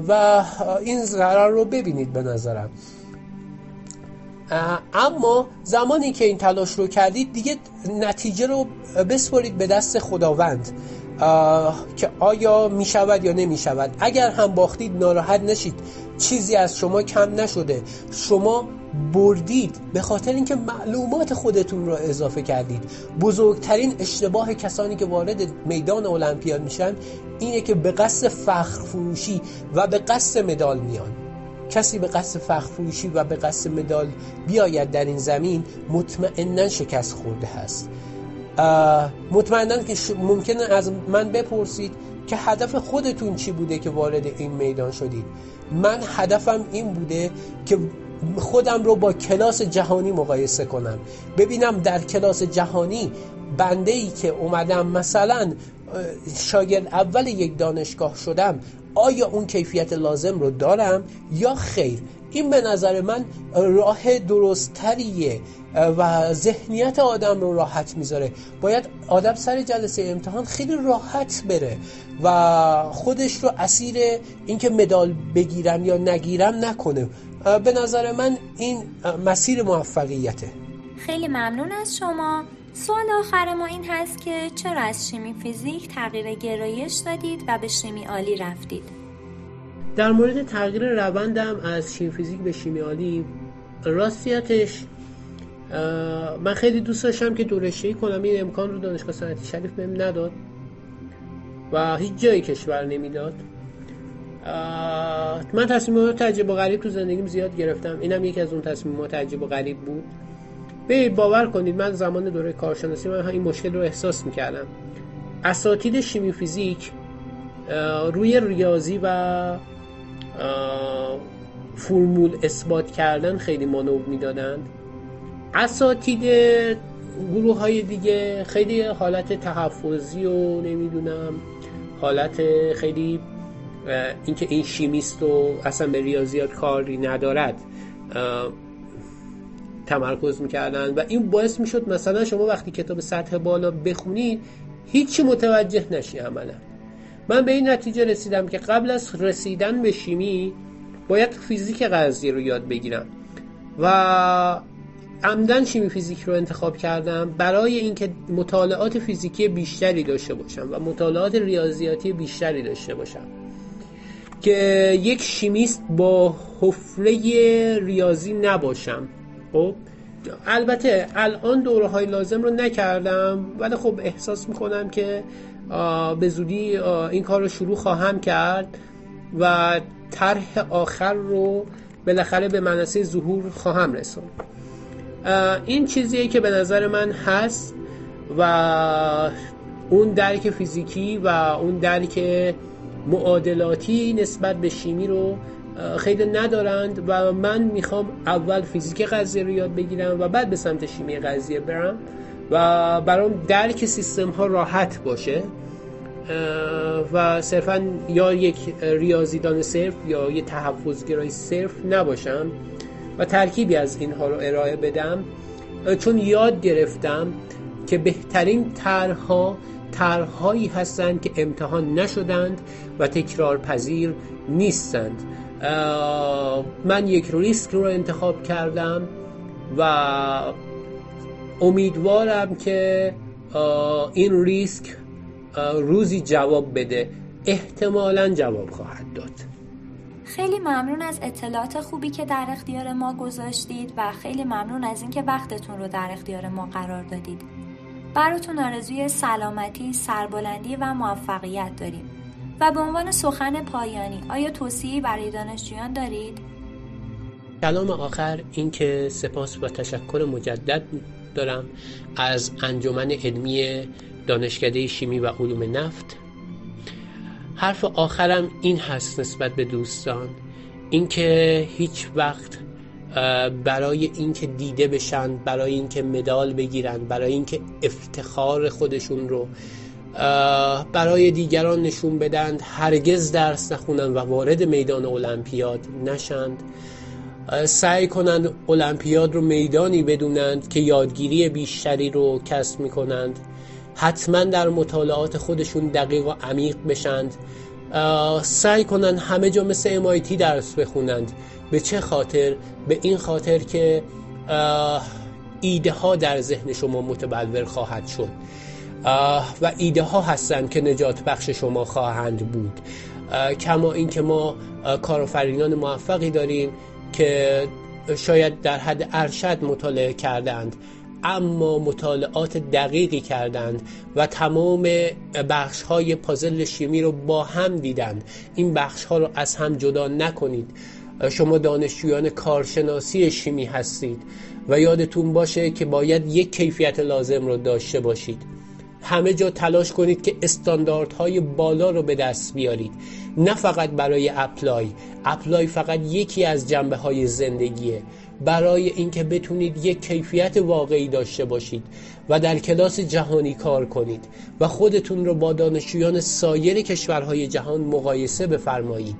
و این ضرر رو ببینید به نظرم. اما زمانی که این تلاش رو کردید دیگه نتیجه رو بسپرید به دست خداوند. که آیا می شود یا نمی شود اگر هم باختید ناراحت نشید. چیزی از شما کم نشده. شما بردید به خاطر اینکه معلومات خودتون رو اضافه کردید. بزرگترین اشتباه کسانی که وارد میدان المپیاد میشن اینه که به قصد فخر فروشی و به قصد مدال میان. کسی به قصد فخر فروشی و به قصد مدال بیاید در این زمین مطمئنا شکست خورده هست. مطمئنا که ممکنه از من بپرسید که هدف خودتون چی بوده که وارد این میدان شدید. من هدفم این بوده که خودم رو با کلاس جهانی مقایسه کنم. ببینم در کلاس جهانی بنده ای که اومدم مثلا شاگرد اول یک دانشگاه شدم آیا اون کیفیت لازم رو دارم یا خیر؟ این به نظر من راه درستتریه و ذهنیت آدم رو راحت می‌ذاره. باید آدم سر جلسه امتحان خیلی راحت بره و خودش رو اسیر اینکه مدال بگیرم یا نگیرم نکنه. به نظر من این مسیر موفقیته. خیلی ممنون از شما. سوال آخر ما این هست که چرا از شیمی فیزیک تغییر گرایش دادید و به شیمی عالی رفتید؟ در مورد تغییر روندم از شیمی فیزیک به شیمی عالی راستیتش من خیلی دوست داشتم که دورشهی کنم. این امکان رو دانشگاه صنعتی شریف بهم نداد و هیچ جایی کشور نمی‌داد. من تصمیمات تعجب و غریب تو زندگیم زیاد گرفتم. اینم یکی از اون تصمیمات تعجب و غریب بود. به باور کنید من زمان دوره کارشناسی من این مشکل رو احساس می‌کردم. اساتید شیمی فیزیک روی ریاضی و فرمول اثبات کردن خیلی مانور می‌دادند. اساتید گروه های دیگه خیلی حالت تحفظی و نمی‌دونم حالت خیلی اینکه این شیمیست و اصلا به ریاضیات کاری ندارد تمرکز می‌کردن و این باعث می‌شد مثلا شما وقتی کتاب سطح بالا بخونید هیچی متوجه نشی عملا. من به این نتیجه رسیدم که قبل از رسیدن به شیمی باید فیزیک قضیه رو یاد بگیرم و عمدن شیمی فیزیک رو انتخاب کردم برای اینکه مطالعات فیزیکی بیشتری داشته باشم و مطالعات ریاضیاتی بیشتری داشته باشم. که یک شیمیست با حفره ریاضی نباشم. خب؟ البته الان دوره های لازم رو نکردم ولی خب احساس می‌کنم که به زودی این کار رو شروع خواهم کرد و طرح آخر رو بالاخره به منصه ظهور خواهم رسوند این چیزیه که به نظر من هست و اون درک فیزیکی و اون درک معادلاتی نسبت به شیمی رو خیلی ندارند و من می‌خوام اول فیزیک قضیه رو یاد بگیرم و بعد به سمت شیمی قضیه برم و برام درک سیستم ها راحت باشه. و صرفا یا یک ریاضیدان صرف یا یه تحفظگرای صرف نباشم و ترکیبی از اینها رو ارائه بدم. چون یاد گرفتم که بهترین طرحها طرحهایی هستند که امتحان نشدند و تکرار پذیر نیستند من یک ریسک رو انتخاب کردم و امیدوارم که این ریسک روزی جواب بده. احتمالا جواب خواهد داد. خیلی ممنون از اطلاعات خوبی که در اختیار ما گذاشتید و خیلی ممنون از اینکه وقتتون رو در اختیار ما قرار دادید. براتون آرزوی سلامتی، سربلندی و موفقیت داریم. و به عنوان سخن پایانی آیا توصیه‌ای برای دانشجویان دارید؟ کلام آخر این که سپاس و تشکر مجدد دارم از انجمن علمی دانشکده شیمی و علوم نفت. حرف آخرم این هست نسبت به دوستان. اینکه هیچ وقت برای اینکه دیده بشن برای اینکه مدال بگیرن برای اینکه افتخار خودشون رو برای دیگران نشون بدند هرگز درس نخونند و وارد میدان المپیاد نشند. سعی کنند المپیاد رو میدانی بدونند که یادگیری بیشتری رو کسب می‌کنند. حتما در مطالعات خودشون دقیق و عمیق بشند. سعی کنند همه جا مثل MIT درس بخونند. به چه خاطر؟ به این خاطر که ایده ها در ذهن شما متبلور خواهد شد. و ایده ها هستند که نجات بخش شما خواهند بود. کما اینکه ما کارآفرینان موفقی داریم که شاید در حد ارشد مطالعه کردند اما مطالعات دقیقی کردند و تمام بخش های پازل شیمی رو با هم دیدند. این بخش ها رو از هم جدا نکنید. شما دانشجویان کارشناسی شیمی هستید و یادتون باشه که باید یک کیفیت لازم رو داشته باشید. همه جا تلاش کنید که استانداردهای بالا رو به دست بیارید. نه فقط برای apply. apply فقط یکی از جنبه های زندگیه. برای اینکه بتونید یک کیفیت واقعی داشته باشید و در کلاس جهانی کار کنید و خودتون رو با دانشجویان سایر کشورهای جهان مقایسه بفرمایید.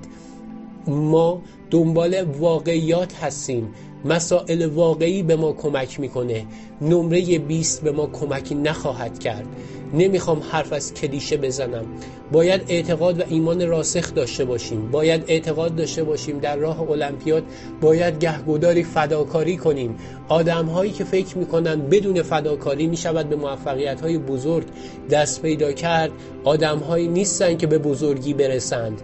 ما دنبال واقعیات هستیم مسائل واقعی به ما کمک می‌کنه. نمره 20 به ما کمکی نخواهد کرد. نمی‌خوام حرف از کلیشه بزنم. باید اعتقاد و ایمان راسخ داشته باشیم. باید اعتقاد داشته باشیم در راه المپیاد. باید گهگوداری فداکاری کنیم. آدم هایی که فکر می‌کنن بدون فداکاری می‌شود به موفقیت های بزرگ دست پیدا کرد. آدم هایی نیستن که به بزرگی برسند.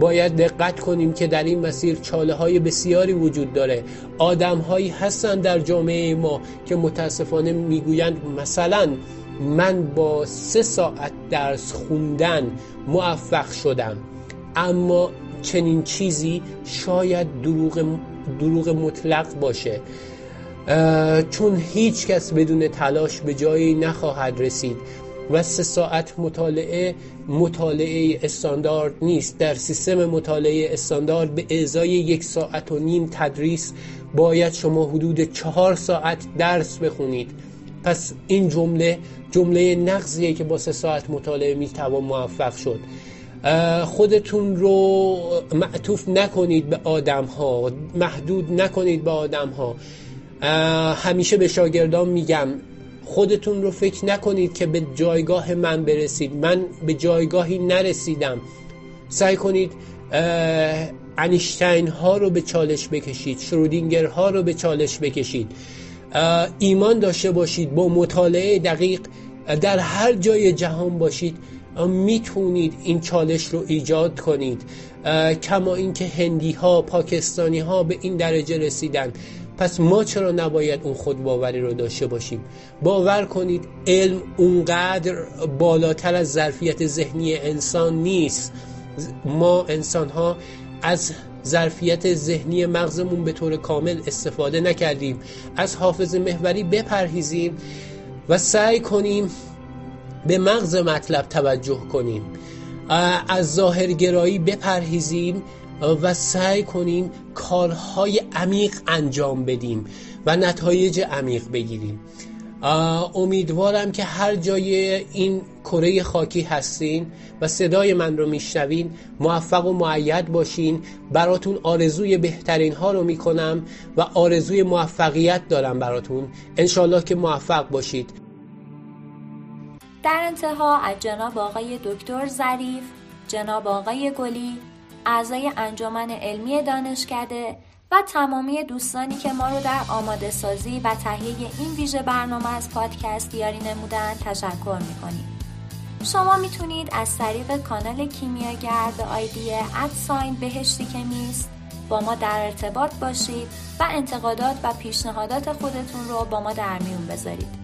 باید دقت کنیم که در این مسیر چاله های بسیاری وجود داره. آدم هایی هستن در جامعه ما که متاسفانه می‌گویند مثلا من با سه ساعت درس خوندن موفق شدم. اما چنین چیزی شاید دروغ, دروغ مطلق باشه. چون هیچ کس بدون تلاش به جایی نخواهد رسید و سه ساعت مطالعه مطالعه استاندارد نیست. در سیستم مطالعه استاندارد به ازای یک ساعت و نیم تدریس باید شما حدود چهار ساعت درس بخونید. پس این جمله جمله نقضیه که با سه ساعت مطالعه می‌توان موفق شد. خودتون رو معطوف نکنید به آدم ها محدود نکنید به آدم ها همیشه به شاگردان میگم خودتون رو فکر نکنید که به جایگاه من برسید. من به جایگاهی نرسیدم. سعی کنید انیشتین ها رو به چالش بکشید شرودینگر ها رو به چالش بکشید. ایمان داشته باشید با مطالعه دقیق در هر جای جهان باشید. می‌تونید این چالش رو ایجاد کنید. کما اینکه هندی ها پاکستانی ها به این درجه رسیدن. پس ما چرا نباید اون خود باوری رو داشته باشیم؟ باور کنید علم اونقدر بالاتر از ظرفیت ذهنی انسان نیست. ما انسان ها از ظرفیت ذهنی مغزمون به طور کامل استفاده نکردیم. از حافظ محوری بپرهیزیم و سعی کنیم به مغز مطلب توجه کنیم. از ظاهرگرایی بپرهیزیم. و سعی کنیم کارهای عمیق انجام بدیم و نتایج عمیق بگیریم. امیدوارم که هر جای این کره خاکی هستین و صدای من رو میشنوین موفق و معید باشین. براتون آرزوی بهترین ها رو می‌کنم و آرزوی موفقیت دارم براتون. انشالله که موفق باشید. در انتها از جناب آقای دکتر ظریف جناب آقای گلی اعضای انجمن علمی دانشکده و تمامی دوستانی که ما رو در آماده سازی و تهیه این ویژه برنامه از پادکست دیاری نمودن تشکر می‌کنیم. شما می‌تونید از طریق کانال کیمیاگر به آیدی ادساین بهشتی که نیست با ما در ارتباط باشید و انتقادات و پیشنهادات خودتون رو با ما در میون بذارید.